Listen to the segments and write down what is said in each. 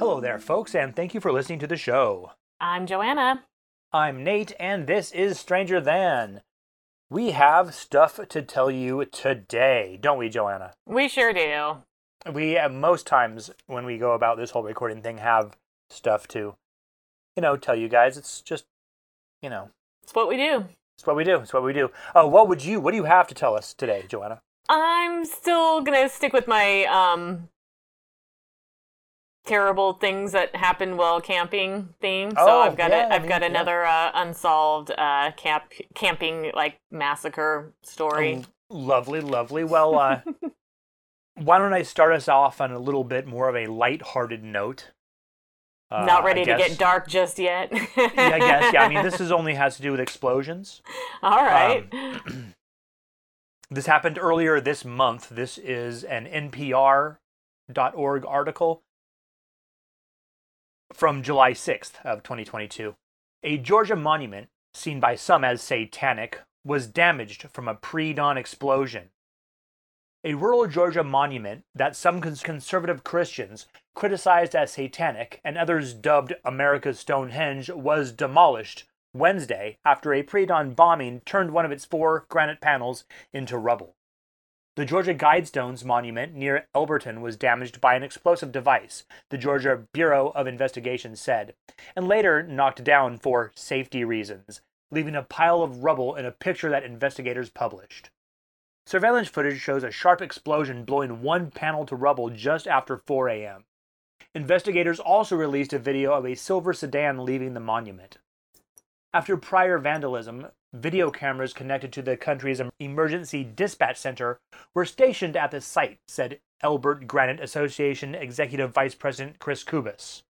Hello there, folks, and thank you for listening to the show. I'm Joanna. I'm Nate, and this is Stranger Than. We have stuff to tell you today, don't we, Joanna? We sure do. We, uh, most times when we go about this whole recording thing, have stuff to, you know, tell you guys. It's just, you know, It's what we do. it's what we do. It's what we do. Uh, what would you, what do you have to tell us today, Joanna? I'm still gonna stick with my um terrible things that happen while camping theme. So Oh, I've got yeah, a, I I've mean, got yeah. another uh, unsolved uh camp camping like massacre story. Oh, lovely, lovely. Well, uh, why don't I start us off on a little bit more of a light-hearted note? Uh, Not ready to get dark just yet. yeah, I guess. Yeah, I mean, this is only has to do with explosions. All right. Um, this happened earlier this month. This is an NPR.org article from July 6th of 2022. A Georgia monument, seen by some as satanic, was damaged from a pre-dawn explosion. A rural Georgia monument that some cons- conservative Christians criticized as satanic and others dubbed America's Stonehenge was demolished Wednesday after a pre dawn bombing turned one of its four granite panels into rubble. The Georgia Guidestones monument near Elberton was damaged by an explosive device, the Georgia Bureau of Investigation said, and later knocked down for safety reasons, leaving a pile of rubble in a picture that investigators published. Surveillance footage shows a sharp explosion blowing one panel to rubble just after 4 a.m. Investigators also released a video of a silver sedan leaving the monument. After prior vandalism, video cameras connected to the country's emergency dispatch center were stationed at the site, said Elbert Granite Association Executive Vice President Chris Kubas.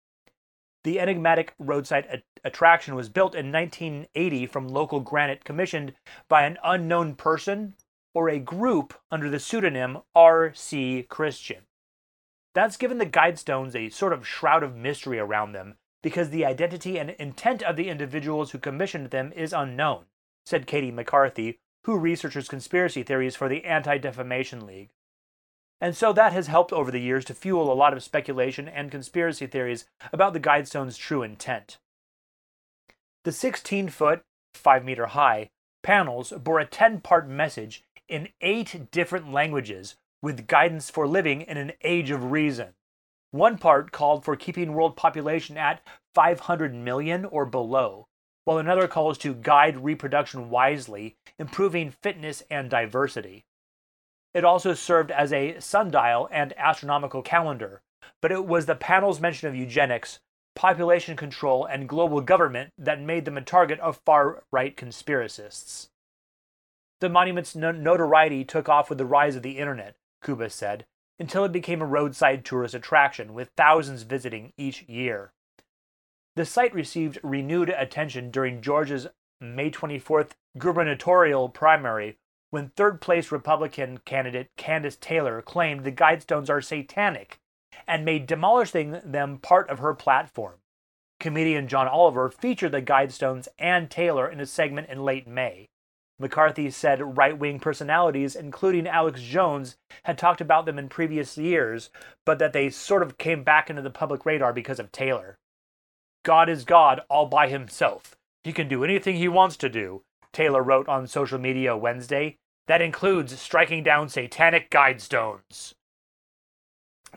The enigmatic roadside attraction was built in 1980 from local granite commissioned by an unknown person or a group under the pseudonym R.C. Christian. That's given the Guidestones a sort of shroud of mystery around them because the identity and intent of the individuals who commissioned them is unknown, said Katie McCarthy, who researches conspiracy theories for the Anti Defamation League. And so that has helped over the years to fuel a lot of speculation and conspiracy theories about the Guidestone's true intent. The 16 foot, 5 meter high, panels bore a 10 part message in eight different languages with guidance for living in an age of reason. One part called for keeping world population at 500 million or below, while another calls to guide reproduction wisely, improving fitness and diversity. It also served as a sundial and astronomical calendar, but it was the panel's mention of eugenics, population control, and global government that made them a target of far right conspiracists. The monument's notoriety took off with the rise of the internet, Kubas said, until it became a roadside tourist attraction, with thousands visiting each year. The site received renewed attention during Georgia's May 24th gubernatorial primary when third place Republican candidate Kandiss Taylor claimed the Guidestones are satanic and made demolishing them part of her platform. Comedian John Oliver featured the Guidestones and Taylor in a segment in late May. McCarthy said right wing personalities, including Alex Jones, had talked about them in previous years, but that they sort of came back into the public radar because of Taylor. God is God all by himself. He can do anything he wants to do, Taylor wrote on social media Wednesday. That includes striking down satanic guidestones.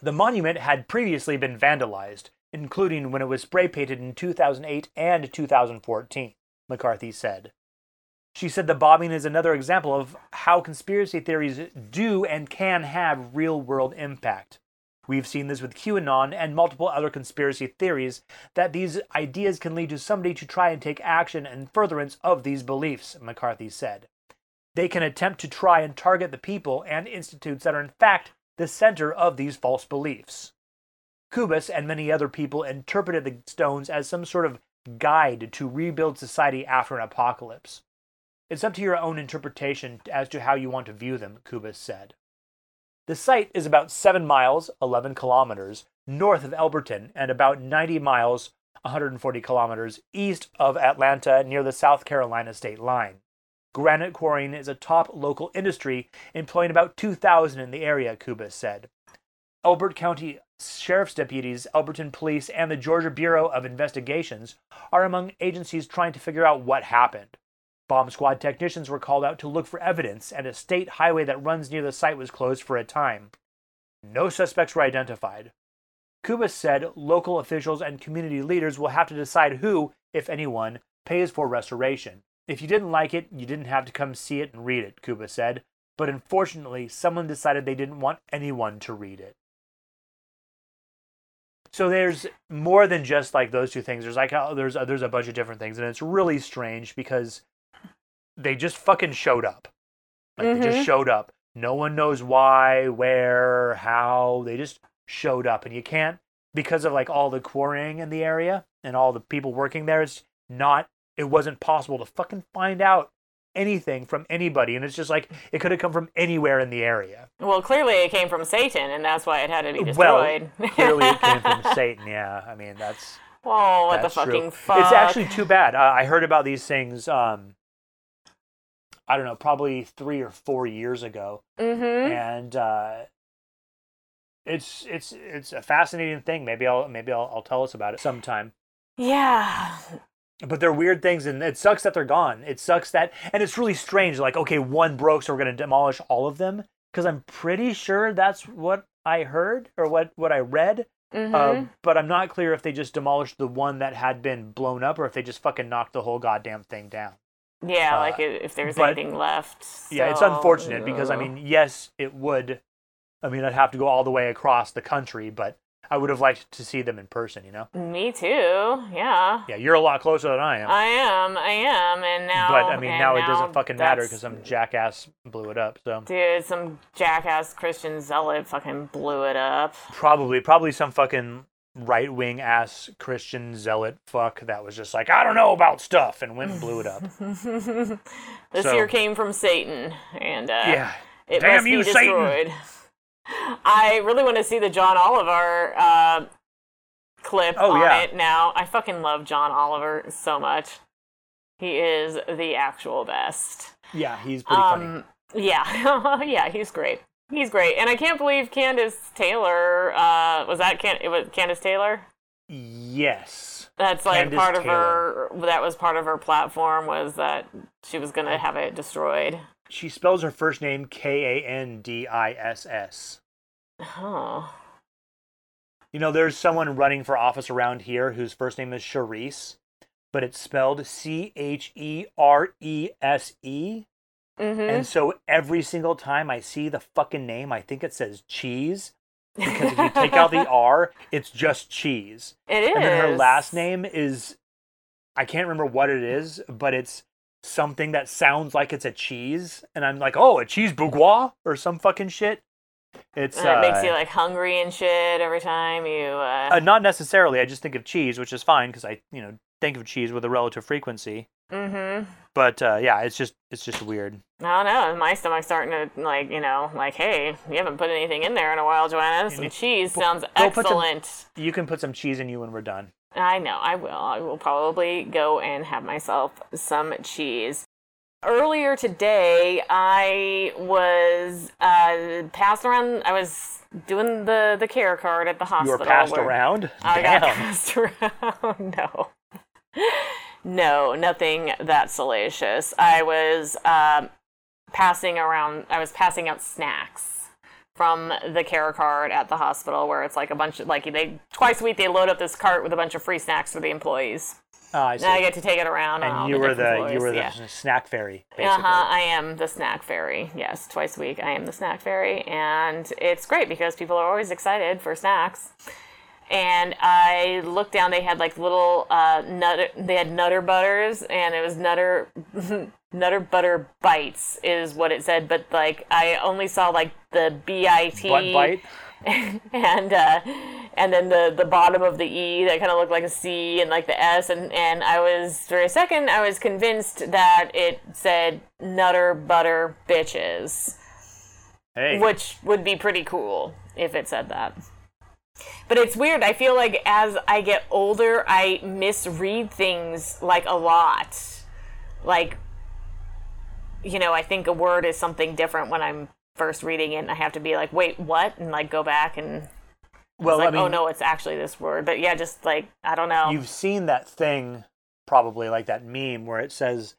The monument had previously been vandalized, including when it was spray painted in 2008 and 2014, McCarthy said. She said the bombing is another example of how conspiracy theories do and can have real world impact. We've seen this with QAnon and multiple other conspiracy theories that these ideas can lead to somebody to try and take action in furtherance of these beliefs, McCarthy said. they can attempt to try and target the people and institutes that are in fact the center of these false beliefs. Kubas and many other people interpreted the stones as some sort of guide to rebuild society after an apocalypse. It's up to your own interpretation as to how you want to view them, Kubas said. The site is about 7 miles, 11 kilometers, north of Elberton and about 90 miles, 140 kilometers, east of Atlanta near the South Carolina state line. Granite quarrying is a top local industry, employing about 2,000 in the area, Kubas said. Elbert County Sheriff's deputies, Elberton Police, and the Georgia Bureau of Investigations are among agencies trying to figure out what happened. Bomb squad technicians were called out to look for evidence, and a state highway that runs near the site was closed for a time. No suspects were identified. Kubas said local officials and community leaders will have to decide who, if anyone, pays for restoration. If you didn't like it, you didn't have to come see it and read it, Kubas said. But unfortunately, someone decided they didn't want anyone to read it. So there's more than just like those two things. There's like there's uh, there's a bunch of different things, and it's really strange because they just fucking showed up. Like mm-hmm. they just showed up. No one knows why, where, how. They just showed up, and you can't because of like all the quarrying in the area and all the people working there. It's not it wasn't possible to fucking find out anything from anybody and it's just like it could have come from anywhere in the area well clearly it came from satan and that's why it had to be destroyed well, clearly it came from satan yeah i mean that's oh what that's the fucking true. fuck it's actually too bad uh, i heard about these things um i don't know probably three or four years ago. Mm-hmm. and uh it's it's it's a fascinating thing. Maybe i'll maybe I'll, I'll tell us about it sometime. Yeah. But they're weird things and it sucks that they're gone. It sucks that and it's really strange like okay one broke so we're going to demolish all of them? Because i'm pretty sure that's what i heard or what what i read. Mm-hmm. uh, but i'm not clear if they just demolished the one that had been blown up or if they just fucking knocked the whole goddamn thing down yeah uh, like if there's anything left so, yeah it's unfortunate because i mean yes it would i mean i'd have to go all the way across the country but I would have liked to see them in person, you know? Me too. Yeah. Yeah, you're a lot closer than I am. I am. I am. And now. But I mean, now, now, it doesn't fucking matter because some jackass blew it up. So. Dude, some jackass Christian zealot fucking blew it up. Probably, probably some fucking right wing ass Christian zealot fuck that was just like, I don't know about stuff and went and blew it up. this so, year came from Satan, and uh, yeah, it damn must you, be destroyed. Satan. I really want to see the John Oliver uh, clip oh, on yeah. it now. I fucking love John Oliver so much. He is the actual best. Yeah, he's pretty um, funny. Yeah, yeah, he's great. He's great, and I can't believe Kandiss Taylor uh, was that. Can it was Kandiss Taylor? Yes. That's like Kandiss part of Taylor. her. That was part of her platform was that she was going to have it destroyed. She spells her first name K A N D I S S. Oh. You know, there's someone running for office around here whose first name is Charisse, but it's spelled C H E R E S E. Mm-hmm. And so every single time I see the fucking name, I think it says cheese. Because if you take out the R, it's just cheese. It is. And then her last name is, I can't remember what it is, but it's something that sounds like it's a cheese, and I'm like, oh, a cheese bourgeois or some fucking shit. It's and it uh, makes you like hungry and shit every time you. Uh... Uh, not necessarily. I just think of cheese, which is fine because I, you know, think of cheese with a relative frequency. Mm-hmm. But uh, yeah, it's just it's just weird. I don't know. My stomach's starting to like you know like hey, you haven't put anything in there in a while, Joanna. Some cheese sounds excellent. Some, you can put some cheese in you when we're done. I know, I will. I will probably go and have myself some cheese. Earlier today, I was uh, passed around. I was doing the, the care card at the hospital. You were passed around? I Damn. got passed around. no. No, nothing that salacious. I was um, passing around, I was passing out snacks from the care card at the hospital where it's like a bunch of like they twice a week they load up this cart with a bunch of free snacks for the employees. Oh, I see. And I get to take it around. And you the were the you were the snack fairy. Uh huh. I am the snack fairy. Yes, twice a week I am the snack fairy, and it's great because people are always excited for snacks. And I looked down. They had like little uh, nutter. They had Nutter Butters, and it was Nutter Nutter butter bites is what it said, but like I only saw like the B I T bite. and uh, and then the the bottom of the E that kind of looked like a C and like the S and and I was for a second I was convinced that it said Nutter butter bitches, Hey. which would be pretty cool if it said that. But it's weird. I feel like as I get older, I misread things like a lot. Like, you know, I think a word is something different when I'm first reading it, and I have to be like, wait, what? And like go back and well, like, I mean, oh no, it's actually this word. But yeah, just like, I don't know. you've seen that thing probably like that meme where it says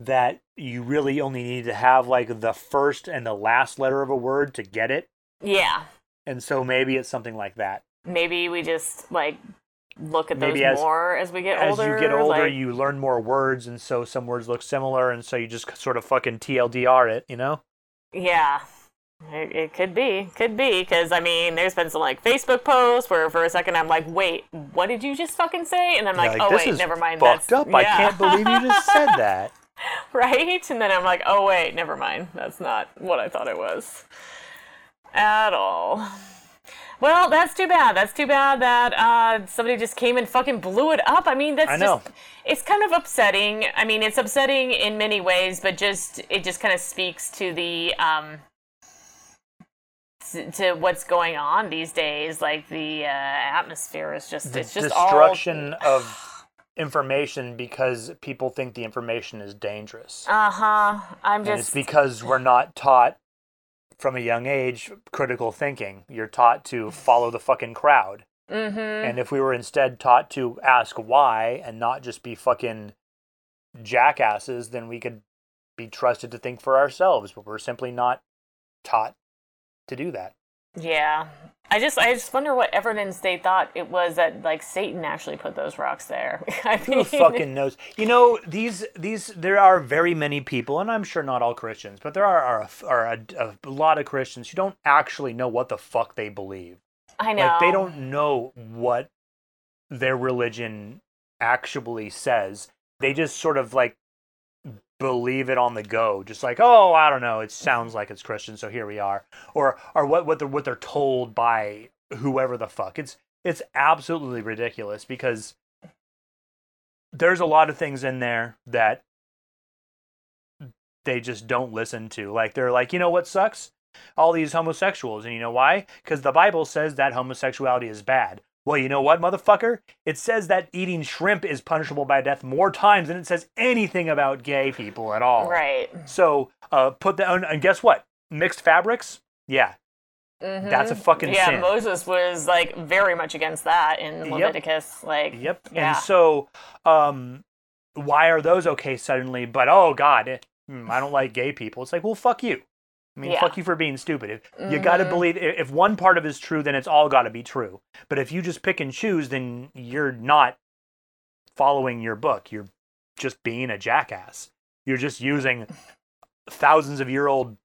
that you really only need to have like the first and the last letter of a word to get it. yeah. And so maybe it's something like that. Maybe we just like look at those Maybe as- more as we get As older. As you get older, like- you learn more words, and so some words look similar, and so you just sort of fucking TLDR it, you know? Yeah. It, it could be, could be, because I mean, there's been some like Facebook posts where for a second I'm like, wait, what did you just fucking say? And I'm like, like, oh wait, never mind. Fucked that's up. I can't believe you just said that. right? And then I'm like, oh wait, never mind. That's not what I thought it was at all. Well, that's too bad. That's too bad that uh, somebody just came and fucking blew it up. I mean, that's I know. just it's kind of upsetting. I mean, it's upsetting in many ways, but just it just kind of speaks to the um to, what's going on these days. Like the uh, atmosphere is just The it's just destruction of information because people think the information is dangerous. Uh huh. I'm and it's just because we're not taught from a young age critical thinking. You're taught to follow the fucking crowd. mm-hmm. And if we were instead taught to ask why and not just be fucking jackasses, then we could be trusted to think for ourselves. But we're simply not taught to do that. Yeah. I just I just wonder what Everton State thought it was that like Satan actually put those rocks there. I Who fucking knows? You know, these these there are very many people, and I'm sure not all Christians, but there are are, are a, a lot of Christians who don't actually know what the fuck they believe. I know. Like they don't know what their religion actually says. They just sort of like believe it on the go, just like, oh, I don't know, it sounds like it's Christian, so here we are, or or what what they're what they're told by whoever the fuck. It's it's absolutely ridiculous because there's a lot of things in there that they just don't listen to. Like they're like, you know what sucks? All these homosexuals, and you know why? Because the Bible says that homosexuality is bad. Well, you know what, motherfucker? It says that eating shrimp is punishable by death more times than it says anything about gay people at all. Right. So, uh, put that on, and guess what? Mixed fabrics? Yeah, Mhm. That's a fucking yeah. sin. Moses was like very much against that in Yep. Leviticus. Like, Yep. Yeah. And so, um, why are those okay suddenly? But oh god, eh, hmm, I don't like gay people. It's like, well, fuck you. I mean, Yeah. fuck you for being stupid. If, You got to mm-hmm. believe if one part of it is true, then it's all got to be true. But if you just pick and choose, then you're not following your book. You're just being a jackass. You're just using thousands of year old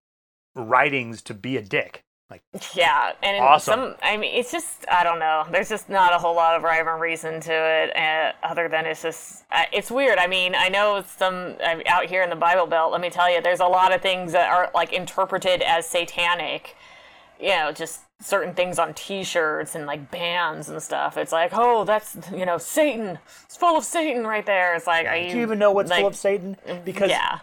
writings to be a dick. Like, Yeah, and Awesome. some, I mean, it's just I don't know. There's just not a whole lot of rhyme or reason to it, uh, other than it's just uh, it's weird. I mean, I know some out here in the Bible Belt. Let me tell you, there's a lot of things that are like interpreted as satanic. You know, just certain things on T-shirts and like bands and stuff. It's like, oh, that's you know, Satan. It's full of Satan right there. It's like, are you, do you even know what's like, full of Satan? Because yeah,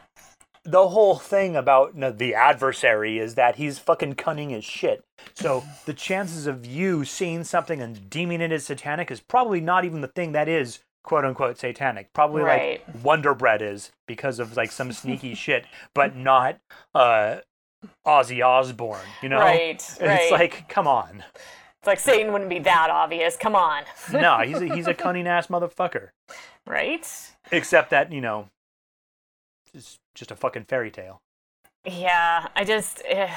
the whole thing about the adversary is that he's fucking cunning as shit. So the chances of you seeing something and deeming it as satanic is probably not even the thing that is quote unquote satanic. Probably Right. like Wonder Bread is because of like some sneaky shit, but not uh Ozzy Osbourne, you know? Right, And It's like, come on. it's like Satan wouldn't be that obvious. Come on, No, he's a, he's a cunning ass motherfucker. right? Except that, you know, it's just a fucking fairy tale. Yeah, I just, eh,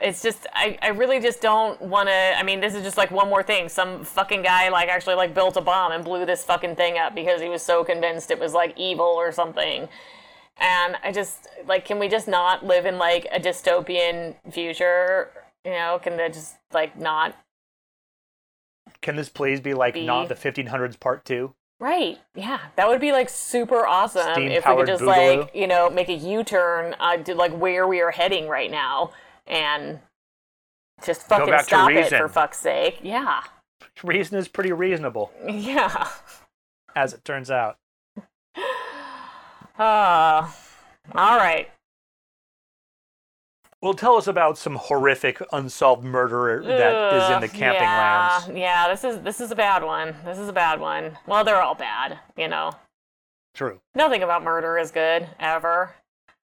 it's just, I, I really just don't want to. I mean, this is just like one more thing. Some fucking guy like actually like built a bomb and blew this fucking thing up because he was so convinced it was like evil or something. And I just like, can we just not live in like a dystopian future? You know, can they just like not? Can this please be like not the 1500s part two? Right. Yeah, that would be like super awesome if we could just boogaloo. like you know make a U-turn uh, to like where we are heading right now and just fucking stop it for fuck's sake. Yeah. Reason is pretty reasonable, Yeah. as it turns out. Uh, all right. Well, tell us about some horrific unsolved murder that is in the camping yeah, lands. Yeah, this is this is a bad one. This is a bad one. Well, they're all bad, you know. True. Nothing about murder is good ever.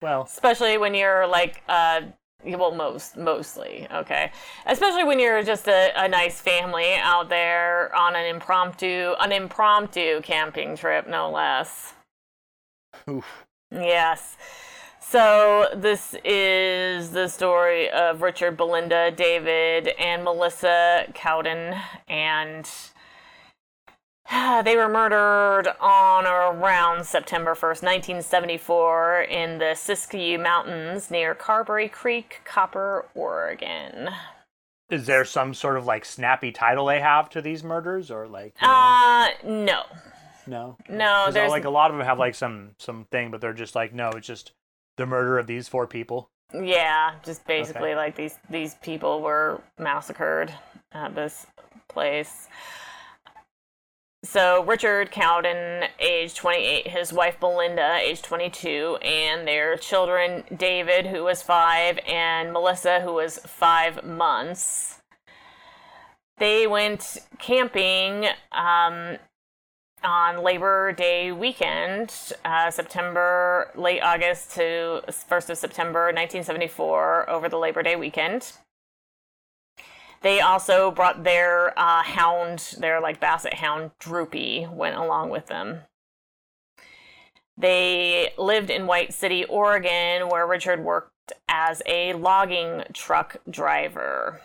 Well, especially when you're like uh well most mostly okay especially when you're just a, a nice family out there on an impromptu an impromptu camping trip no less oof. yes so this is the story of richard belinda david and melissa cowden and they were murdered on or around September 1st, 1974, in the Siskiyou Mountains near Carberry Creek, Copper, Oregon. is there some sort of like snappy title they have to these murders, or like you know, Uh, no. no, no, there's- like a lot of them have like some some thing, but they're just like no, it's just the murder of these four people. Yeah, just basically like these these people were massacred at this place. So Richard Cowden, age 28, his wife Belinda, age 22, and their children David, who was five, and Melissa, who was five months. They went camping um, on Labor Day weekend, uh, September, late August to 1st of September 1974, over the Labor Day weekend. They also brought their uh, hound, their like basset hound, Droopy, went along with them. They lived in White City, Oregon, where Richard worked as a logging truck driver.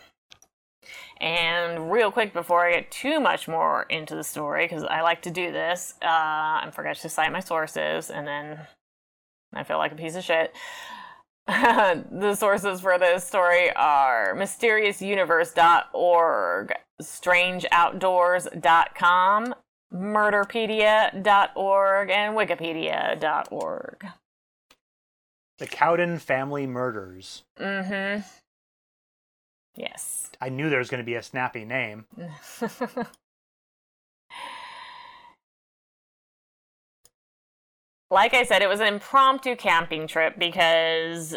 And real quick, before I get too much more into the story, because I like to do this, uh, I forgot to cite my sources, and then I feel like a piece of shit. the sources for this story are mysteriousuniverse.org, strangeoutdoors.com, murderpedia.org, and wikipedia.org. The Cowden family murders. Mm-hmm. Yes. I knew there was going to be a snappy name. like I said, it was an impromptu camping trip because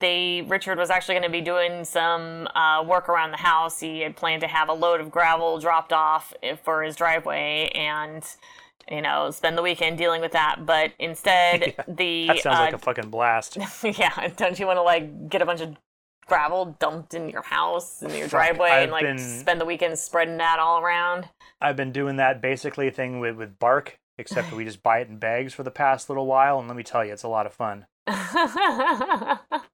they Richard was actually going to be doing some uh, work around the house. He had planned to have a load of gravel dropped off for his driveway and you know spend the weekend dealing with that. But instead, the That sounds uh, like a fucking blast. yeah, don't you want to like get a bunch of gravel dumped in your house in your driveway I've and like been- spend the weekend spreading that all around? I've been doing that basically thing with, with bark, except we just buy it in bags for the past little while, and let me tell you, it's a lot of fun.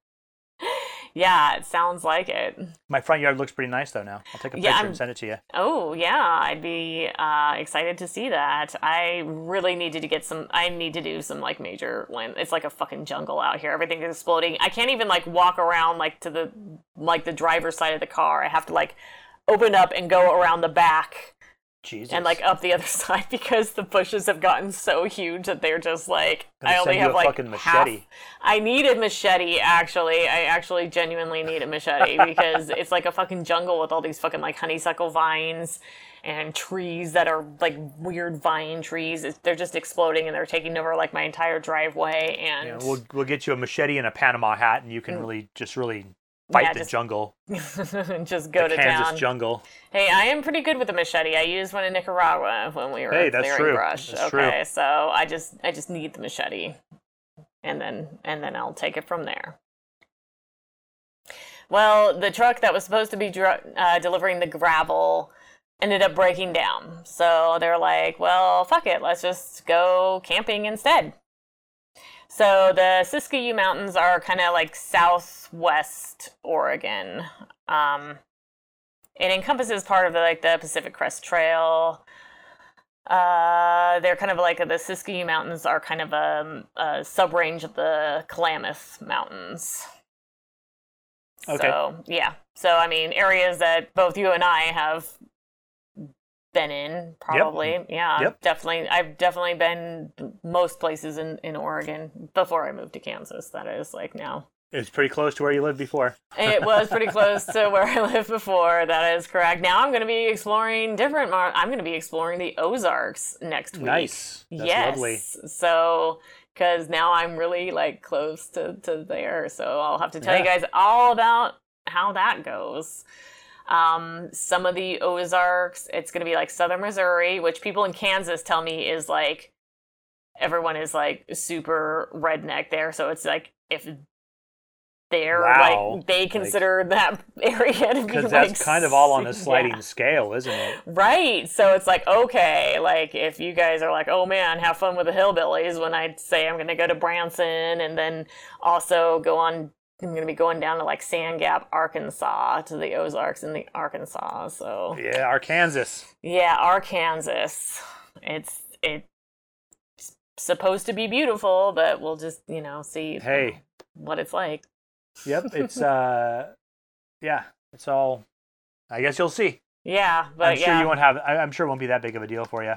yeah, it sounds like it. My front yard looks pretty nice though now. I'll take a Yeah, picture I'm- and send it to you. Oh yeah, I'd be uh, excited to see that. I really needed to get some. I need to do some like major land. It's like a fucking jungle out here. Everything's exploding. I can't even like walk around like to the like the driver's side of the car. I have to like open up and go around the back Jesus. and like up the other side because the bushes have gotten so huge that they're just like Gonna I only send you have a like fucking half- machete. I need a machete actually. I actually genuinely need a machete because it's like a fucking jungle with all these fucking like honeysuckle vines and trees that are like weird vine trees. It's, they're just exploding and they're taking over like my entire driveway and Yeah, we'll we'll get you a machete and a Panama hat, and you can mm. really just really fight. Yeah, the just- jungle, just go the to Kansas town. jungle. Hey, I am pretty good with a machete. I used one in Nicaragua when we were Hey, that's clearing true. brush. That's true. okay, so I just I just need the machete, and then and then I'll take it from there. Well, the truck that was supposed to be dr- uh, delivering the gravel ended up breaking down. So they're like, well, fuck it, let's just go camping instead. So the Siskiyou Mountains are kind of like southwest Oregon. Um, it encompasses part of the, like the Pacific Crest Trail. Uh, they're kind of like the Siskiyou Mountains are kind of a, a sub range of the Klamath Mountains. Okay. So yeah, so I mean areas that both you and I have been in probably. Yeah, Yep. definitely. I've definitely been most places in in Oregon before I moved to Kansas. That is like now. It's pretty close to where you lived before. It was pretty close to where I lived before. That is correct. Now I'm going to be exploring different. Mar- I'm going to be exploring the Ozarks next week. Nice. That's yes. lovely. So, because now I'm really like close to, to there. So I'll have to tell you guys all about how that goes. Um, some of the Ozarks, it's going to be like southern Missouri, which people in Kansas tell me is like, everyone is like super redneck there. So it's like, if they're Wow. like, they consider that area to be Because like, that's kind of all on a sliding yeah. scale, isn't it? Right. So it's like, okay, like if you guys are like, oh man, have fun with the hillbillies when I say I'm going to go to Branson and then also go on, I'm going to be going down to like Sand Gap, Arkansas to the Ozarks in the Arkansas. So Yeah, Arkansas. yeah, Arkansas. It's, it's supposed to be beautiful, but we'll just, you know, see Hey. what it's like. Yep. It's uh, yeah. It's all. I guess you'll see. Yeah. But I'm sure yeah. you won't have. I'm sure it won't be that big of a deal for you.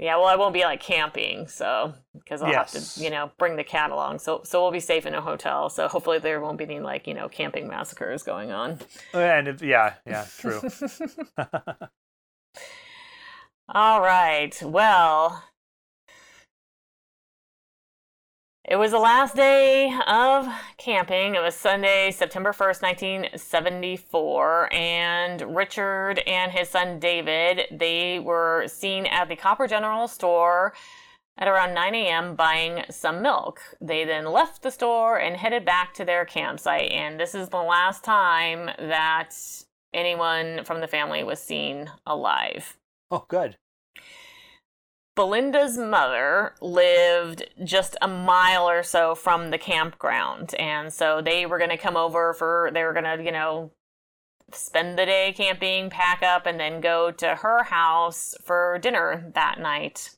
Yeah, well, I won't be like camping, so because I'll have to, you know, bring the cat along. So, so we'll be safe in a hotel. So hopefully there won't be any like you know camping massacres going on. Oh, and if, yeah, yeah, true. All right. Well, it was the last day of camping. It was Sunday, September 1st, 1974. And Richard and his son David, they were seen at the Copper General store at around 9 a.m. buying some milk. They then left the store and headed back to their campsite. And this is the last time that anyone from the family was seen alive. oh, good. Belinda's mother lived just a mile or so from the campground. And so they were going to come over for, they were going to, you know, spend the day camping, pack up, and then go to her house for dinner that night.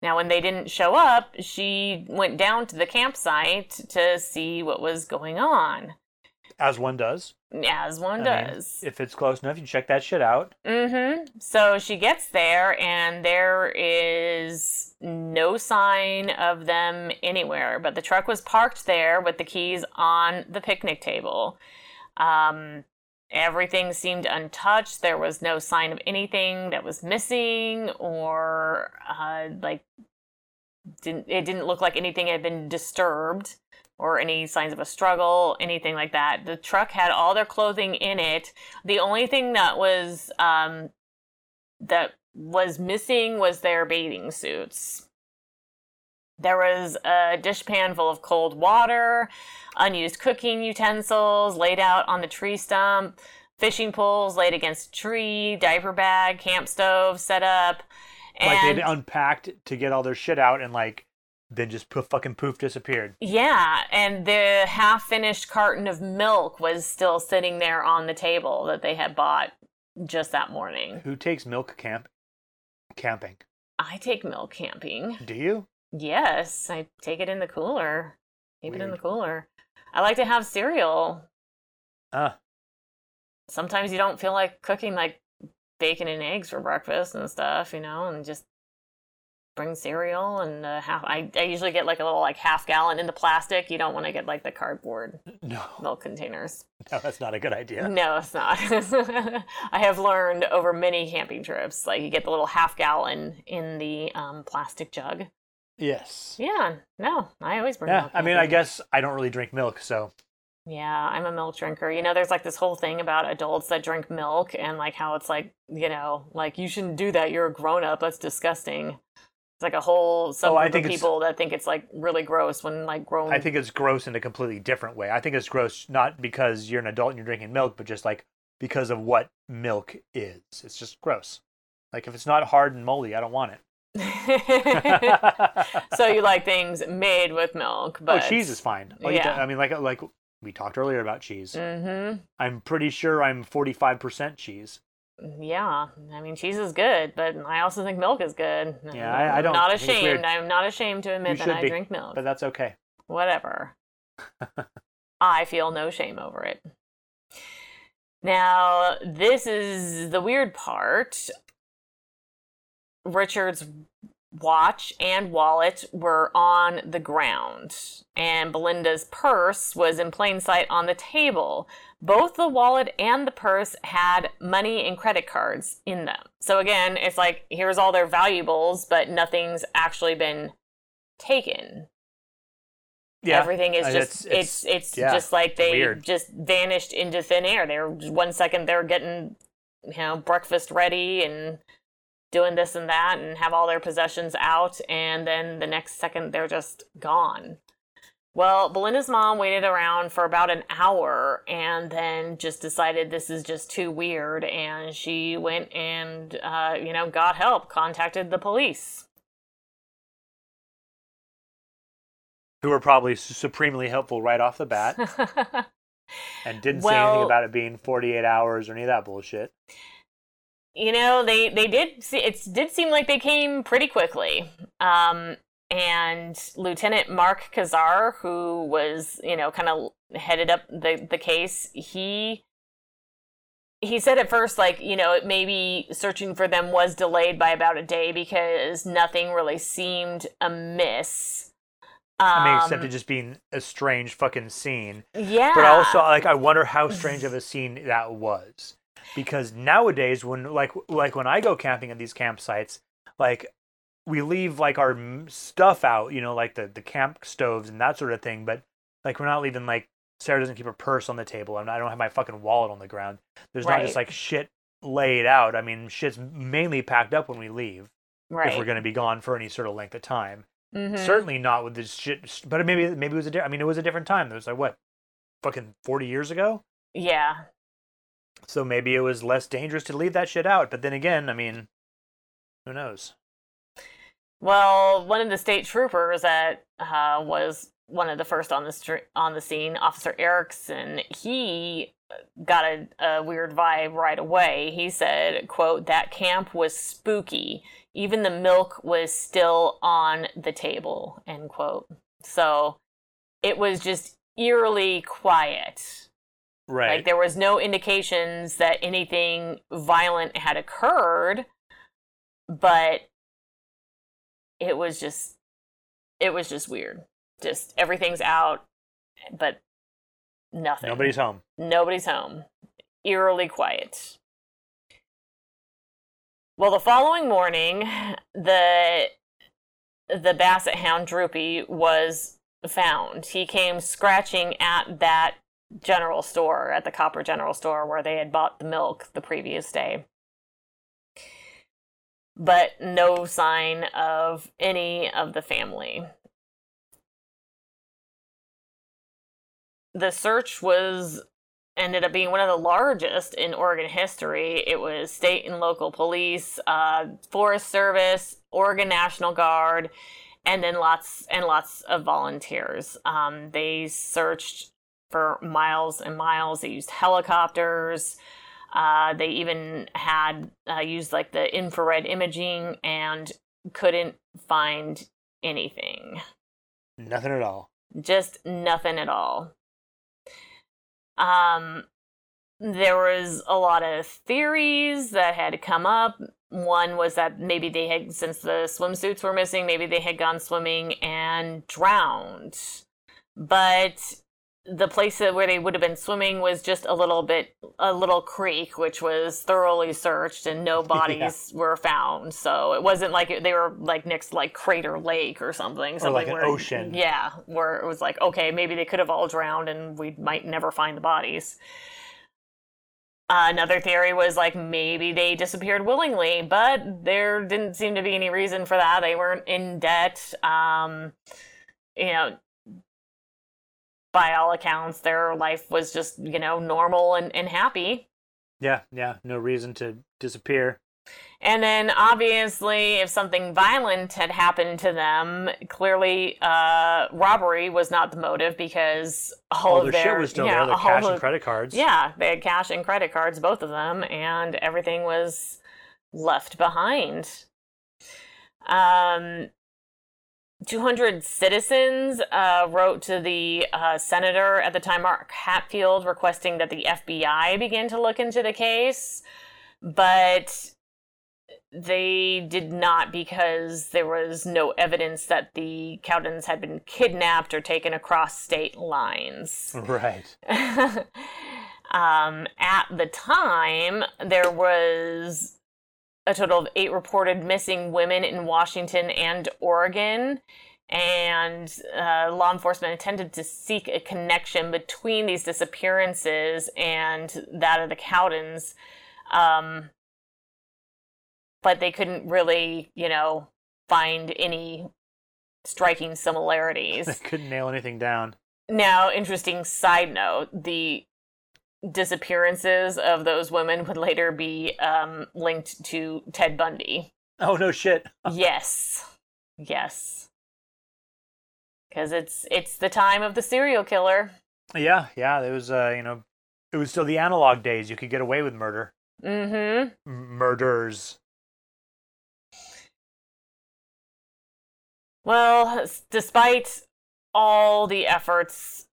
Now, when they didn't show up, she went down to the campsite to see what was going on, As one does. as one I mean, does. if it's close enough, you check that shit out. Mm-hmm. So she gets there, and there is no sign of them anywhere. But the truck was parked there with the keys on the picnic table. Um, everything seemed untouched. There was no sign of anything that was missing, or uh, like didn't it didn't look like anything had been disturbed or any signs of a struggle, anything like that. The truck had all their clothing in it. The only thing that was um, that was missing was their bathing suits. There was a dishpan full of cold water, unused cooking utensils laid out on the tree stump, fishing poles laid against a tree, diaper bag, camp stove set up. like they'd unpacked to get all their shit out and like then just poof fucking poof disappeared. Yeah, and the half finished carton of milk was still sitting there on the table that they had bought just that morning. Who takes milk camp camping? I take milk camping. Do you? Yes, I take it in the cooler. Keep it in the cooler. I like to have cereal. Ah, Sometimes you don't feel like cooking like bacon and eggs for breakfast and stuff, you know, and just bring cereal and uh, half. I, I usually get like a little like half gallon in the plastic. You don't want to get like the cardboard no, milk containers. no, that's not a good idea. No, it's not. I have learned over many camping trips, like you get the little half gallon in the um, plastic jug. Yes. Yeah, no, I always bring Yeah, milk. I mean, I guess I don't really drink milk, so Yeah, I'm a milk drinker. You know, there's like this whole thing about adults that drink milk and like how it's like, you know, like you shouldn't do that. You're a grown up. That's disgusting. Like a whole Oh, I think of people that think it's like really gross when like grown. I think it's gross in a completely different way. I think it's gross not because you're an adult and you're drinking milk, but just like because of what milk is. It's just gross. Like if it's not hard and moldy, I don't want it. so you like things made with milk, but oh, cheese is fine. I'll yeah. that. I mean, like like we talked earlier about cheese. Mm-hmm. I'm pretty sure I'm 45% cheese. Yeah, I mean cheese is good, but I also think milk is good. Yeah, I- I don't- Not I think it's weird. ashamed. I'm not ashamed to admit that I be, drink milk. But that's okay. Whatever. I feel no shame over it. Now, this is the weird part. Richard's watch and wallet were on the ground, and Belinda's purse was in plain sight on the table. Both the wallet and the purse had money and credit cards in them. So, again, it's like here's all their valuables, but nothing's actually been taken. Yeah, Everything is uh, just it's it's, yeah, just like they weird. just vanished into thin air. They're one second they're getting you know breakfast ready and doing this and that and have all their possessions out and then the next second they're just gone. Well, Belinda's mom waited around for about an hour and then just decided this is just too weird and she went and uh, you know got help, contacted the police. who were probably supremely helpful right off the bat and didn't say anything about it being 48 hours or any of that bullshit. you know they they did see, it did seem like they came pretty quickly um and lieutenant mark kazar who was you know kind of headed up the the case he he said at first like you know maybe searching for them was delayed by about a day because nothing really seemed amiss. I mean, except Um, it just being a strange fucking scene. yeah. But also, like, I wonder how strange of a scene that was, because nowadays, when like like when I go camping at these campsites, like we leave like our stuff out, you know, like the the camp stoves and that sort of thing. But like we're not leaving like Sarah doesn't keep her purse on the table, and I don't have my fucking wallet on the ground. There's not just like shit laid out. I mean, shit's mainly packed up when we leave right if we're going to be gone for any sort of length of time. Mhm. Certainly not with this shit. But maybe maybe it was a. di- I mean, it was a different time. It was like what, fucking forty years ago. yeah So maybe it was less dangerous to leave that shit out. But then again, I mean, who knows? Well, one of the state troopers that uh, was one of the first on the str- on the scene, Officer Erickson, he got a, a weird vibe right away. He said, "quote That camp was spooky. Even the milk was still on the table." End quote. So it was just eerily quiet. Right. Like there was no indications that anything violent had occurred, but it was just it was just weird. Just everything's out, but nothing. Nobody's home. Nobody's home. Eerily quiet. Well, the following morning, the the basset hound Droopy was found. He came scratching at that general store, at the Copper General Store where they had bought the milk the previous day. But no sign of any of the family. The search was ended up being one of the largest in Oregon history. It was state and local police, uh, Forest Service, Oregon National Guard, and then lots and lots of volunteers. Um, they searched for miles and miles. They used helicopters. Uh, they even had uh, used like the infrared imaging and couldn't find anything. Nothing at all. Just nothing at all. Um, there was a lot of theories that had come up. One was that maybe they had, since the swimsuits were missing, maybe they had gone swimming and drowned. But the place where they would have been swimming was just a little bit, a little creek, which was thoroughly searched and no bodies were found. So it wasn't like it, they were like next like Crater Lake or something. something like an where, ocean. Yeah, where it was like, okay, maybe they could have all drowned and we might never find the bodies. Uh, another theory was like maybe they disappeared willingly, but there didn't seem to be any reason for that. They weren't in debt. Um, you know, by all accounts, their life was just, you know, normal and, and happy. Yeah, yeah. No reason to disappear. And then obviously, if something violent had happened to them, clearly uh, robbery was not the motive because all, All of their their shit was still yeah, there. Their cash and of- credit cards. Yeah, they had cash and credit cards, both of them, and everything was left behind. Um, 200 citizens uh, wrote to the uh, senator at the time, Mark Hatfield, requesting that the FBI begin to look into the case. But they did not because there was no evidence that the Cowdens had been kidnapped or taken across state lines. Right. um, at the time, there was a total of eight reported missing women in Washington and Oregon. And uh, law enforcement intended to seek a connection between these disappearances and that of the Cowdens. Um, but they couldn't really, you know, find any striking similarities. They couldn't nail anything down. Now, interesting side note the disappearances of those women would later be um, linked to Ted Bundy. Oh, no shit. yes. Yes. Because it's it's the time of the serial killer. Yeah, yeah. It was, uh, you know, it was still the analog days. You could get away with murder. Mm-hmm. M- murders. Well, despite all the efforts,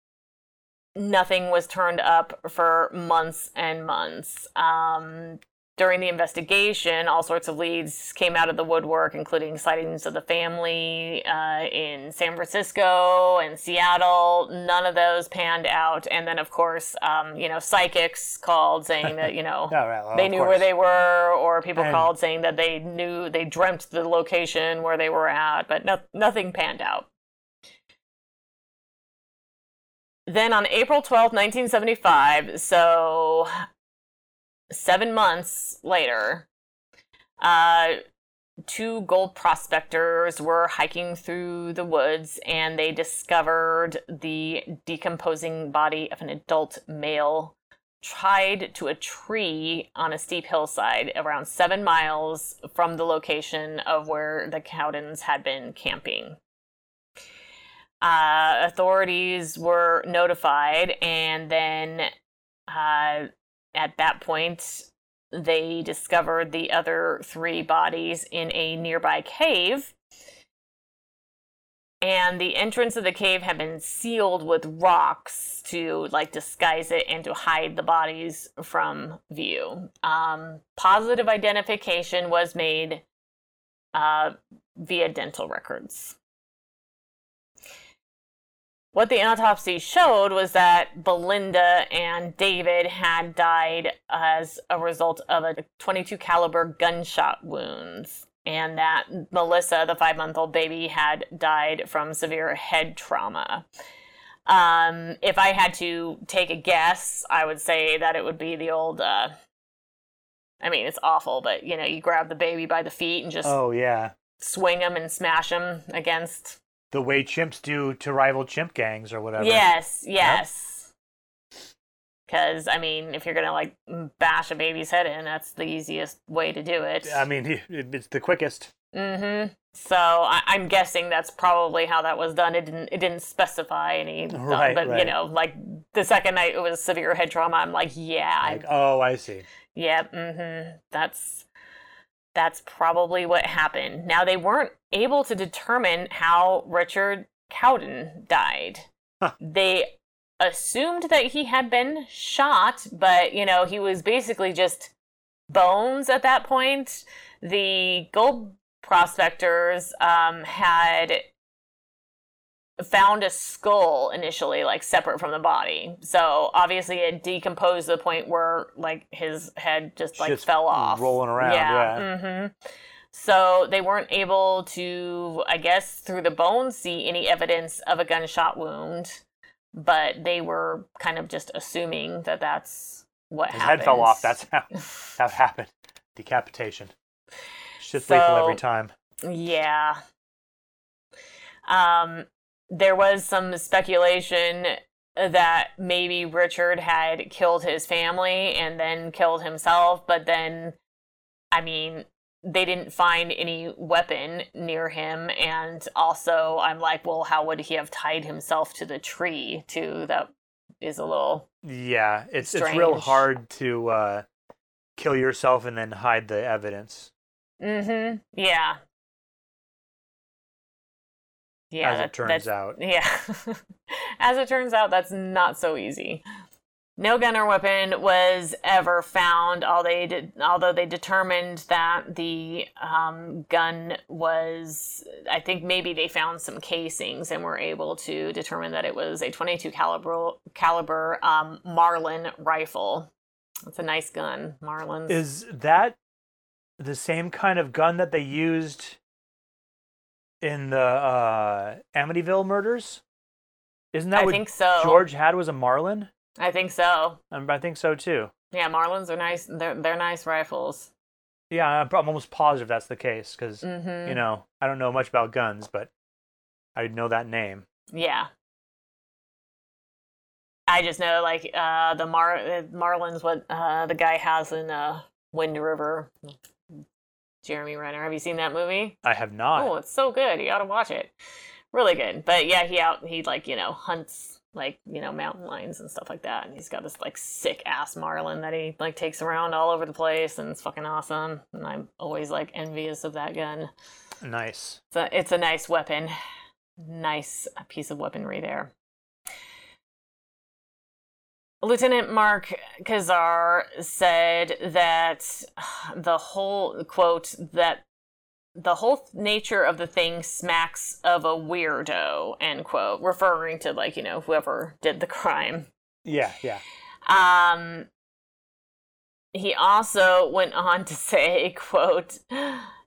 nothing was turned up for months and months. Um, during the investigation, all sorts of leads came out of the woodwork, including sightings of the family uh, in San Francisco and Seattle. None of those panned out. And then, of course, um, you know, psychics called saying that, you know, right. well, they knew course. where they were, or people And- called saying that they knew they dreamt the location where they were at, but no, nothing panned out. Then on April twelfth, 1975, so seven months later, uh, two gold prospectors were hiking through the woods and they discovered the decomposing body of an adult male tied to a tree on a steep hillside around seven miles from the location of where the Cowdens had been camping. Uh, authorities were notified, and then uh, at that point, they discovered the other three bodies in a nearby cave. And the entrance of the cave had been sealed with rocks to like disguise it and to hide the bodies from view. Um, positive identification was made uh, via dental records. What the autopsy showed was that Belinda and David had died as a result of a 22 caliber gunshot wounds and that Melissa, the 5-month-old baby, had died from severe head trauma. Um, if I had to take a guess, I would say that it would be the old uh, I mean, it's awful, but you know, you grab the baby by the feet and just Oh, yeah. swing them and smash them against The way chimps do to rival chimp gangs or whatever. Yes, yes. Because I mean, if you're gonna like bash a baby's head in, that's the easiest way to do it. I mean, it's the quickest. Mm-hmm. So I- I'm guessing that's probably how that was done. It didn't. It didn't specify any. Right, but you know, like the second night it was severe head trauma. I'm like, yeah, I, Like, oh, I see. yeah, mm-hmm. That's that's probably what happened. Now they weren't able to determine how Richard Cowden died. Huh. They assumed that he had been shot, but you know, he was basically just bones at that point. The gold prospectors um, had found a skull initially like separate from the body so obviously it decomposed to the point where like his head just like Just fell off rolling around, yeah. hmm so they weren't able to i guess through the bones see any evidence of a gunshot wound but they were kind of just assuming that that's what His happened head fell off. That's how, it happened. Decapitation. Shit's lethal every time. Yeah. Um, there was some speculation that maybe Richard had killed his family and then killed himself, but then, I mean, they didn't find any weapon near him. And also, I'm like, well, how would he have tied himself to the tree, too? That is a little. Yeah, it's it's real hard to uh, kill yourself and then hide the evidence. Mm hmm. Yeah. Yeah, as that- it turns out. Yeah. As it turns out, that's not so easy. No gun or weapon was ever found, although they, did, although they determined that the um, gun was. I think maybe they found some casings and were able to determine that it was a 22 caliber caliber um, Marlin rifle. It's a nice gun, Marlin. Is that the same kind of gun that they used in the uh, Amityville murders? Isn't that I what think so. George had was a Marlin? I think so. Um, I think so too. Yeah, Marlins are nice. They're they're nice rifles. Yeah, I'm almost positive that's the case because hmm you know I don't know much about guns, but I know that name. Yeah. I just know like uh the Mar Marlins what uh the guy has in uh Wind River. Jeremy Renner. Have you seen that movie? I have not. Oh, it's so good. You got to watch it. Really good. But yeah, he out he like, you know, hunts like, you know, mountain lions and stuff like that. And he's got this like sick ass marlin that he like takes around all over the place and it's fucking awesome. And I'm always like envious of that gun. Nice. It's a, it's a nice weapon. Nice piece of weaponry there. Lieutenant Mark Kazar said that the whole quote that the whole nature of the thing smacks of a weirdo end quote referring to like you know whoever did the crime Yeah, yeah. um, he also went on to say, quote,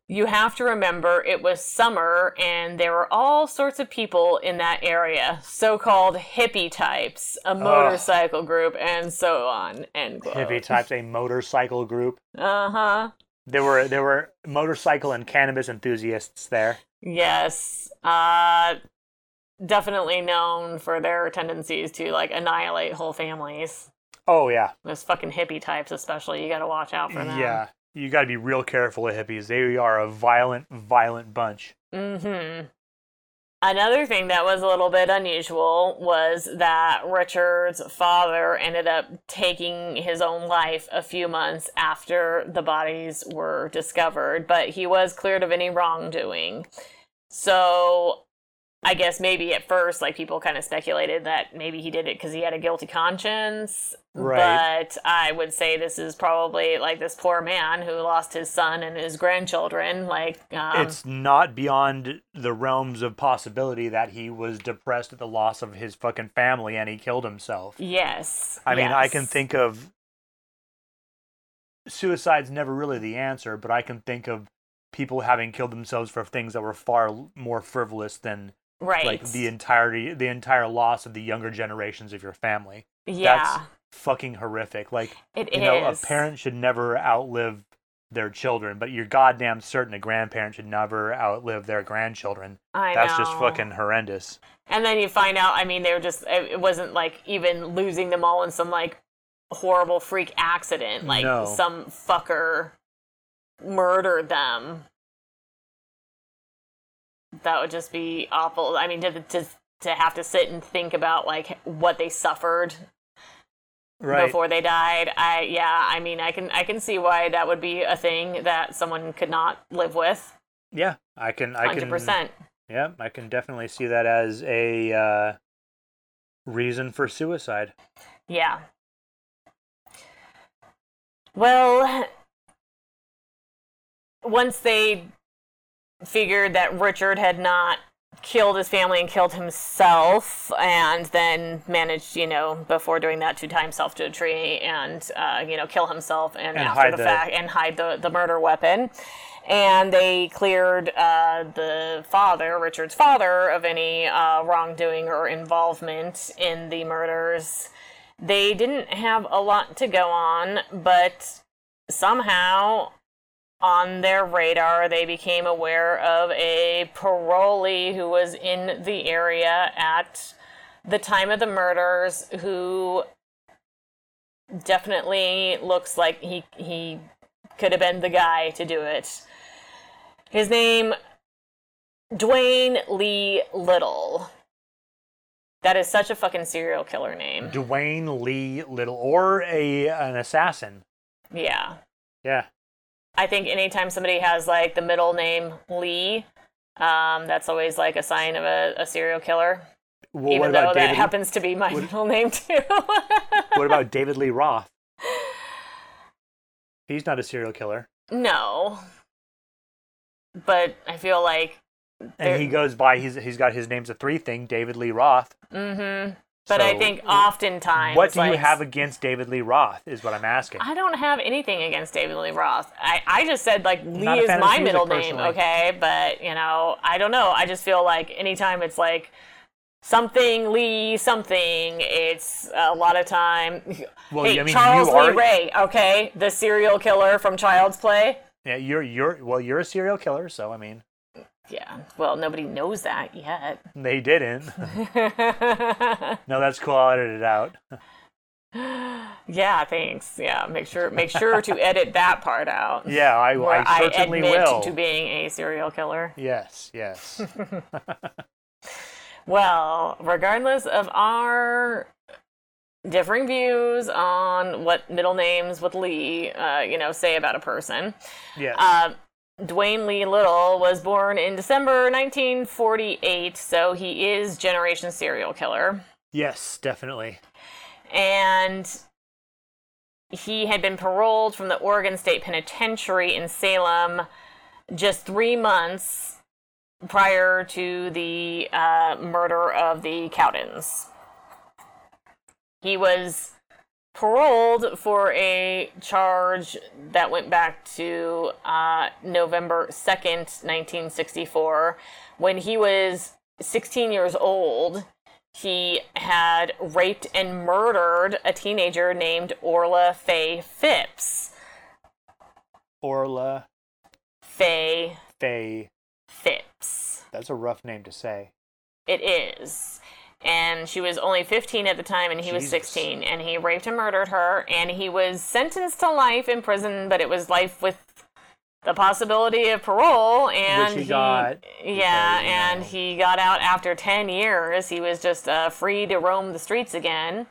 you have to remember it was summer and there were all sorts of people in that area, so-called hippie types, a motorcycle group, and so on, end quote. Hippie types, a motorcycle group. Uh-huh. There were there were motorcycle and cannabis enthusiasts there. Yes. Uh, definitely known for their tendencies to, like, annihilate whole families. Oh yeah, Those fucking hippie types, especially, you gotta watch out for them. yeah. You got to be real careful of hippies. They are a violent, violent bunch. Mm-hmm. Another thing that was a little bit unusual was that Richard's father ended up taking his own life a few months after the bodies were discovered, but he was cleared of any wrongdoing. So I guess maybe at first, like people kind of speculated that maybe he did it because he had a guilty conscience. Right. But I would say this is probably like this poor man who lost his son and his grandchildren. Like, um, it's not beyond the realms of possibility that he was depressed at the loss of his fucking family and he killed himself. Yes. I mean, I can think of suicide's never really the answer, but I can think of people having killed themselves for things that were far more frivolous than right. like the entirety the entire loss of the younger generations of your family. yeah, That's fucking horrific. Like, it you know, a parent should never outlive their children, but you're goddamn certain a grandparent should never outlive their grandchildren. I That's just fucking horrendous. And then you find out. I mean, they were just. It it wasn't like even losing them all in some like horrible freak accident. Like No. some fucker murdered them. That would just be awful. I mean, to to to have to sit and think about like what they suffered Right. before they died. I yeah. I mean, I can I can see why that would be a thing that someone could not live with. Yeah, I can. I Hundred can. percent. Yeah, I can definitely see that as a uh, reason for suicide. Yeah. Well, once they figured that Richard had not killed his family and killed himself, and then managed, you know, before doing that, to tie himself to a tree and, uh, you know, kill himself, and, And after hide the, the- fact, and hide the, the murder weapon. And they cleared uh, the father, Richard's father, of any uh, wrongdoing or involvement in the murders. They didn't have a lot to go on, but somehow on their radar, they became aware of a parolee who was in the area at the time of the murders who definitely looks like he he could have been the guy to do it. His name Dwayne Lee Little. That is such a fucking serial killer name. Dwayne Lee Little, or a an assassin. Yeah. Yeah, I think anytime somebody has like the middle name Lee, Um, that's always like a sign of a, a serial killer, Well, even what though about that happens to be my what- middle name too. what about David Lee Roth? He's not a serial killer, no, but I feel like, and he goes by. He's he's got his name's a three thing. David Lee Roth. hmm But I think oftentimes, What do you have against David Lee Roth? Is what I'm asking. I don't have anything against David Lee Roth. I, I just said like Lee is my middle name, personally. okay? But you know, I don't know. I just feel like anytime it's like something Lee something, it's a lot of time. Well, hey, I mean, Charles you Lee are- Ray, okay, the serial killer from Child's Play. Yeah, you're you're well, you're a serial killer, so I mean, Yeah, well, nobody knows that yet. they didn't. no, that's cool. I'll edit it out. yeah, thanks. Yeah, make sure make sure to edit that part out. Yeah, I, I certainly admit will. to being a serial killer. Yes, yes. Well, regardless of our differing views on what middle names with Lee, uh, you know, say about a person, yes. uh, Dwayne Lee Little was born in December 1948, so he is Generation Serial Killer. yes, definitely. And he had been paroled from the Oregon State Penitentiary in Salem just three months prior to the uh, murder of the Cowdens. He was paroled for a charge that went back to uh, November 2nd, 1964. When he was 16 years old, he had raped and murdered a teenager named Orla Faye Phipps. Orla Faye Faye. Phipps. That's a rough name to say. It is. And she was only 15 at the time, and he was 16. And he raped and murdered her, and he was sentenced to life in prison, but it was life with the possibility of parole. And he got yeah, and know. he got out after 10 years. He was just uh, free to roam the streets again.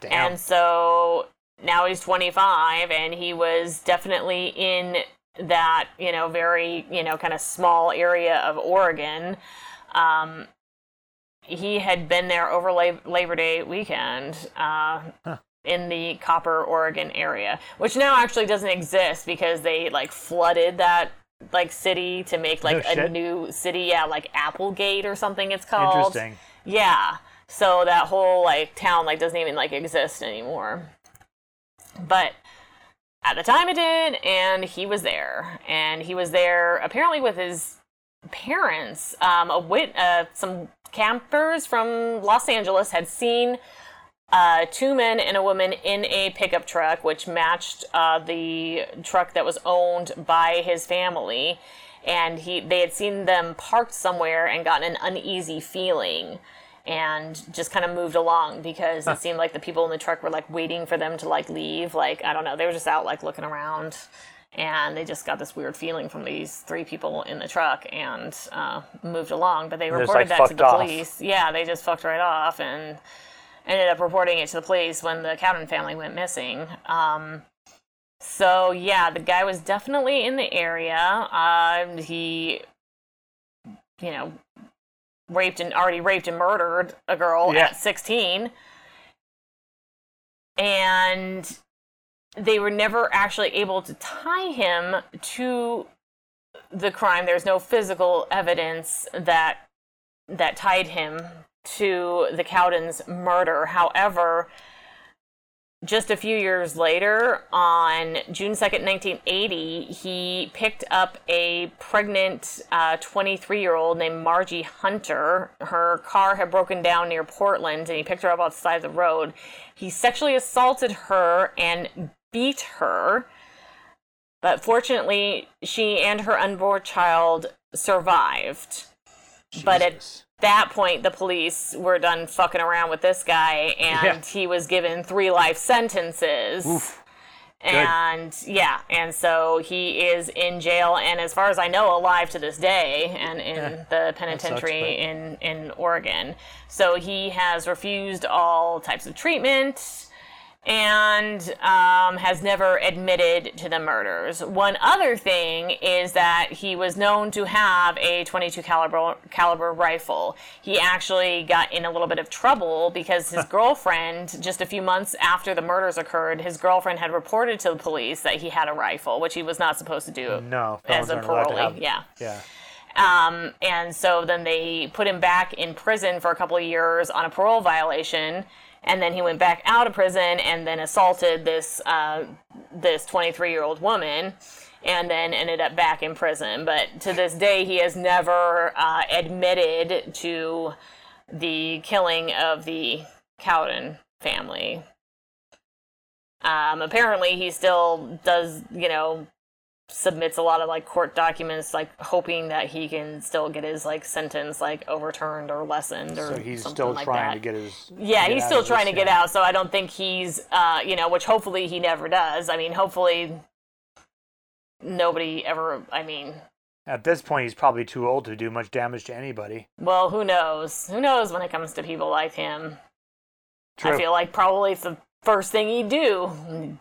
Damn. And so now he's 25, and he was definitely in that, you know, very, you know, kind of small area of Oregon. Um, he had been there over Labor Day weekend uh, Huh. in the Copper, Oregon area, which now actually doesn't exist because they like flooded that like city to make like No a new city. Yeah, like Applegate or something it's called. Interesting. Yeah. So that whole like town like doesn't even like exist anymore. But at the time it did, and he was there, and he was there apparently with his parents. Um, a wit, uh, some campers from Los Angeles had seen uh, two men and a woman in a pickup truck, which matched uh, the truck that was owned by his family. And he, they had seen them parked somewhere and gotten an uneasy feeling, and just kind of moved along because it seemed like the people in the truck were like waiting for them to like leave. Like I don't know, they were just out like looking around, and they just got this weird feeling from these three people in the truck and uh, moved along. But they just, reported like, that to the off. police. Yeah, they just fucked right off and ended up reporting it to the police when the Cowden family went missing. Um, so yeah, the guy was definitely in the area. Um, he, you know, raped and already raped and murdered a girl Yeah. at 16. And they were never actually able to tie him to the crime. There's no physical evidence that that tied him to the Cowdens murder. However, just a few years later, on June 2nd, 1980, he picked up a pregnant uh, 23 year old named Margie Hunter. Her car had broken down near Portland, and he picked her up off the side of the road. He sexually assaulted her and beat her. But fortunately, she and her unborn child survived. But at that point, the police were done fucking around with this guy, and Yeah. he was given three life sentences. Oof. And yeah, and so he is in jail, and as far as I know, alive to this day, and in Yeah, the penitentiary but- in in Oregon. So he has refused all types of treatment, and um, has never admitted to the murders. One other thing is that he was known to have a 22 caliber caliber rifle. He actually got in a little bit of trouble because his girlfriend, just a few months after the murders occurred, his girlfriend had reported to the police that he had a rifle, which he was not supposed to do No, as a aren't allowed to parolee. Yeah. Yeah. Um, and so then they put him back in prison for a couple of years on a parole violation. And then he went back out of prison and then assaulted this uh, this 23 year old woman, and then ended up back in prison. But to this day, he has never uh, admitted to the killing of the Cowden family. Um, apparently, he still does, you know, submits a lot of like court documents, like hoping that he can still get his like sentence like overturned or lessened or So he's something still like trying that. to get his. Yeah, get he's still trying to get out, so I don't think he's, uh, you know, which hopefully he never does. I mean, hopefully nobody ever, I mean, At this point, he's probably too old to do much damage to anybody. well, who knows? Who knows when it comes to people like him? True. I feel like probably it's the first thing he'd do.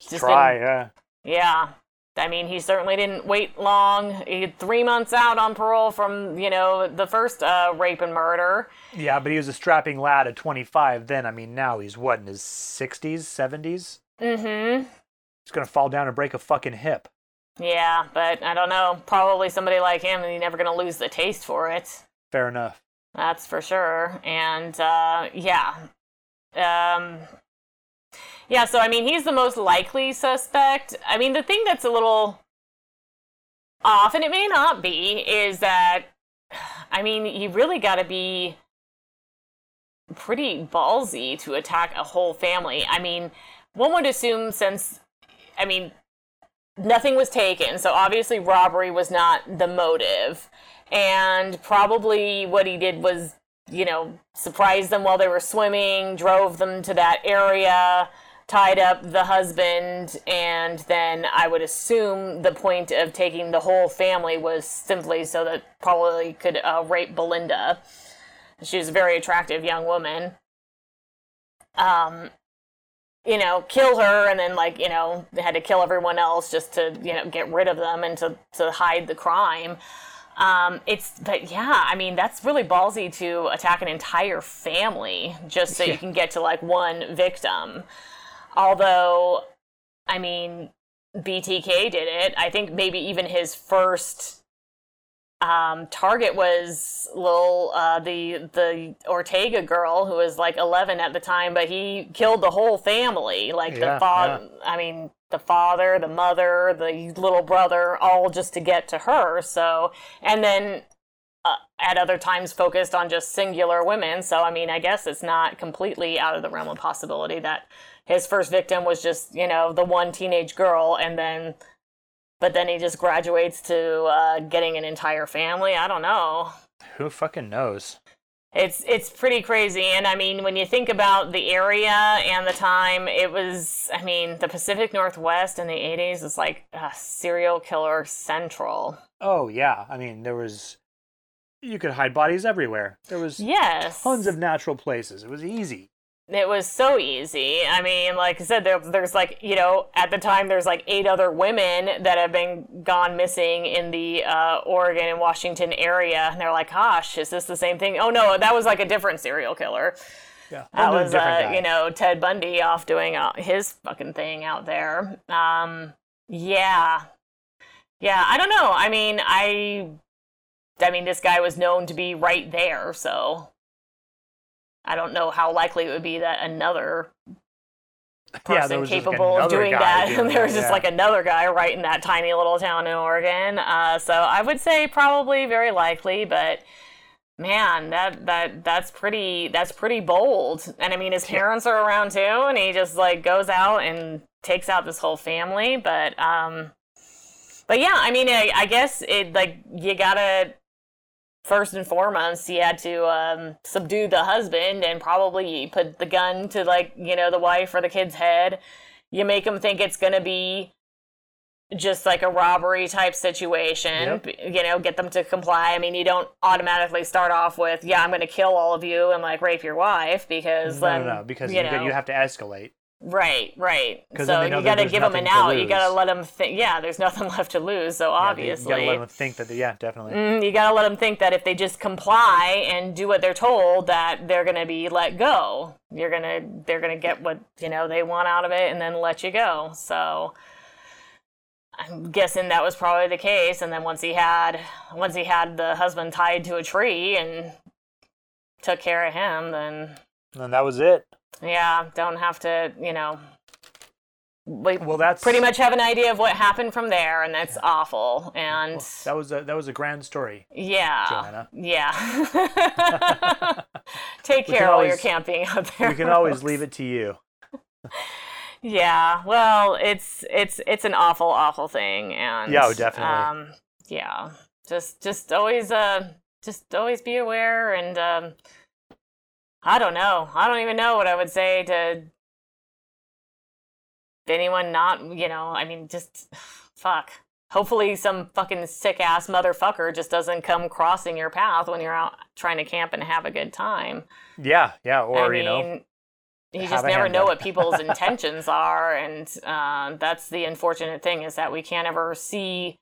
Just Try, didn't- yeah. Yeah. I mean, he certainly didn't wait long. He had three months out on parole from, you know, the first uh, rape and murder. Yeah, but he was a strapping lad at 25 then. I mean, now he's what, in his 60s, 70s? Mm-hmm. He's going to fall down and break a fucking hip. Yeah, but I don't know. Probably somebody like him, and he's never going to lose the taste for it. Fair enough. That's for sure. And uh, yeah, um, yeah. So I mean, he's the most likely suspect. I mean, the thing that's a little off, and it may not be, is that I mean, you really got to be pretty ballsy to attack a whole family. I mean, one would assume since I mean, nothing was taken, so obviously robbery was not the motive. And probably what he did was, you know, surprise them while they were swimming, drove them to that area, tied up the husband, and then I would assume the point of taking the whole family was simply so that probably could uh, rape Belinda. She was a very attractive young woman. Um, you know, kill her and then like, you know, they had to kill everyone else just to, you know, get rid of them and to, to hide the crime. Um, it's, but yeah, I mean, that's really ballsy to attack an entire family just so you can get to like one victim. Although, I mean, BTK did it. I think maybe even his first um, target was little uh, the the Ortega girl who was like 11 at the time, but he killed the whole family, like Yeah, the father. I mean, the father, the mother, the little brother, all just to get to her. So, and then uh, at other times focused on just singular women. So, I mean, I guess it's not completely out of the realm of possibility that his first victim was just you know the one teenage girl, and then but then he just graduates to uh, getting an entire family. I don't know. Who fucking knows? It's it's pretty crazy, and I mean, when you think about the area and the time, it was. I mean, the Pacific Northwest in the '80s is like uh, serial killer central. Oh, yeah. I mean, there was. You could hide bodies everywhere. There was Yes, tons of natural places. It was easy. It was so easy. I mean, like I said, there, there's like you know, at the time, there's like eight other women that have been gone missing in the uh, Oregon and Washington area, and they're like, "Gosh, is this the same thing?" Oh no, that was like a different serial killer. Yeah. That was, uh, you know, Ted Bundy off doing uh, his fucking thing out there. Um, yeah, yeah. I don't know. I mean, I, I mean, this guy was known to be right there, so I don't know how likely it would be that another person yeah, just, like, capable of doing that. doing there was just yeah. like another guy right in that tiny little town in Oregon. Uh, so I would say probably very likely, but man, that that that's pretty that's pretty bold. And I mean, his parents are around too, and he just like goes out and takes out this whole family. But um, but yeah, I mean, I, I guess it like you gotta first and foremost, he had to um, subdue the husband and probably put the gun to like you know the wife or the kid's head. You make him think it's gonna be just like a robbery type situation. You know, get them to comply. I mean, you don't automatically start off with "Yeah, I'm gonna kill all of you and like rape your wife" because No, then no, no, because you you, know you have to escalate. Right, right. So they you got to give them an out. You got to let them think. Yeah, there's nothing left to lose. So Yeah, obviously, you gotta let them think that. Yeah, definitely. Mm, you gotta let them think that if they just comply and do what they're told, that they're gonna be let go. You're gonna, they're gonna get what you know they want out of it, and then let you go. So, I'm guessing that was probably the case. And then once he had, once he had the husband tied to a tree and took care of him, then And that was it. Yeah, don't have to, you know. We Well, that's pretty much have an idea of what happened from there, and that's awful. And That was a that was a grand story. yeah. Joanna. Yeah. Take care while you're camping out there. We can always leave it to you. Yeah. Well, it's it's it's an awful, awful thing, and Yeah, oh, definitely. Um, yeah. Just just always uh just always be aware, and um, I don't know. I don't even know what I would say to anyone not. You know, I mean, just fuck. Hopefully, some fucking sick ass motherfucker just doesn't come crossing your path when you're out trying to camp and have a good time. Yeah, yeah. Or I mean, you know, you just never know what people's intentions are, and uh, that's the unfortunate thing is that we can't ever see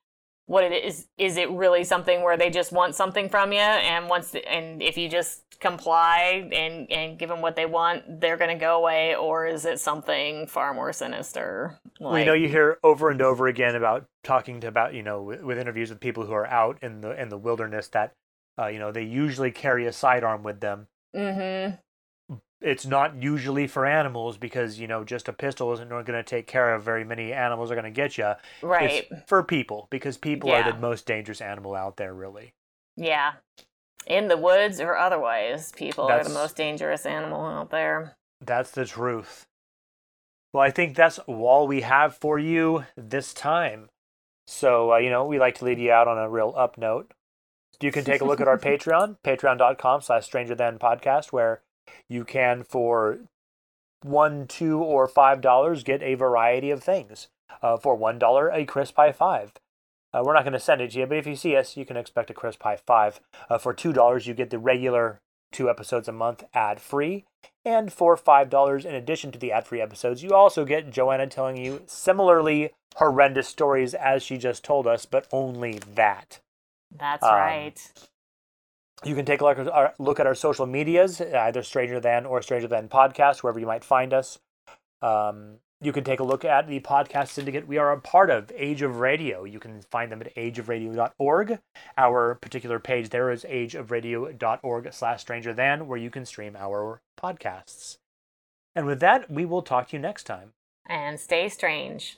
what it is. Is it really something where they just want something from you, and once and if you just comply and and give them what they want, they're going to go away, or is it something far more sinister? Well, you know, you hear over and over again about talking to about you know with, with interviews with people who are out in the in the wilderness that uh, you know they usually carry a sidearm with them. Mm-hmm. It's not usually for animals because you know just a pistol isn't going to take care of very many animals are going to get you. Right. It's for people because people are the most dangerous animal out there, really. Yeah. In the woods or otherwise, people are the most dangerous animal out there. That's the truth. Well, I think that's all we have for you this time. So, uh, you know, we like to lead you out on a real up note. You can take a look at our Patreon, patreon.com slash stranger than podcast, where you can, for one, two, or five dollars, get a variety of things. Uh, for one dollar, a crisp high five. Uh, we're not going to send it to you, but if you see us, you can expect a crisp high five. Uh, for two dollars, you get the regular two episodes a month ad free. And for $5 in addition to the ad free episodes, you also get Joanna telling you similarly horrendous stories as she just told us, but only that. That's Um, right. You can take a look at our, look at our social medias, either Stranger Than or Stranger Than Podcast, wherever you might find us. Um, you can take a look at the podcast syndicate we are a part of, Age of Radio. You can find them at ageofradio.org. Our particular page there is ageofradio.org slash stranger than, where you can stream our podcasts. And with that, we will talk to you next time. And stay strange.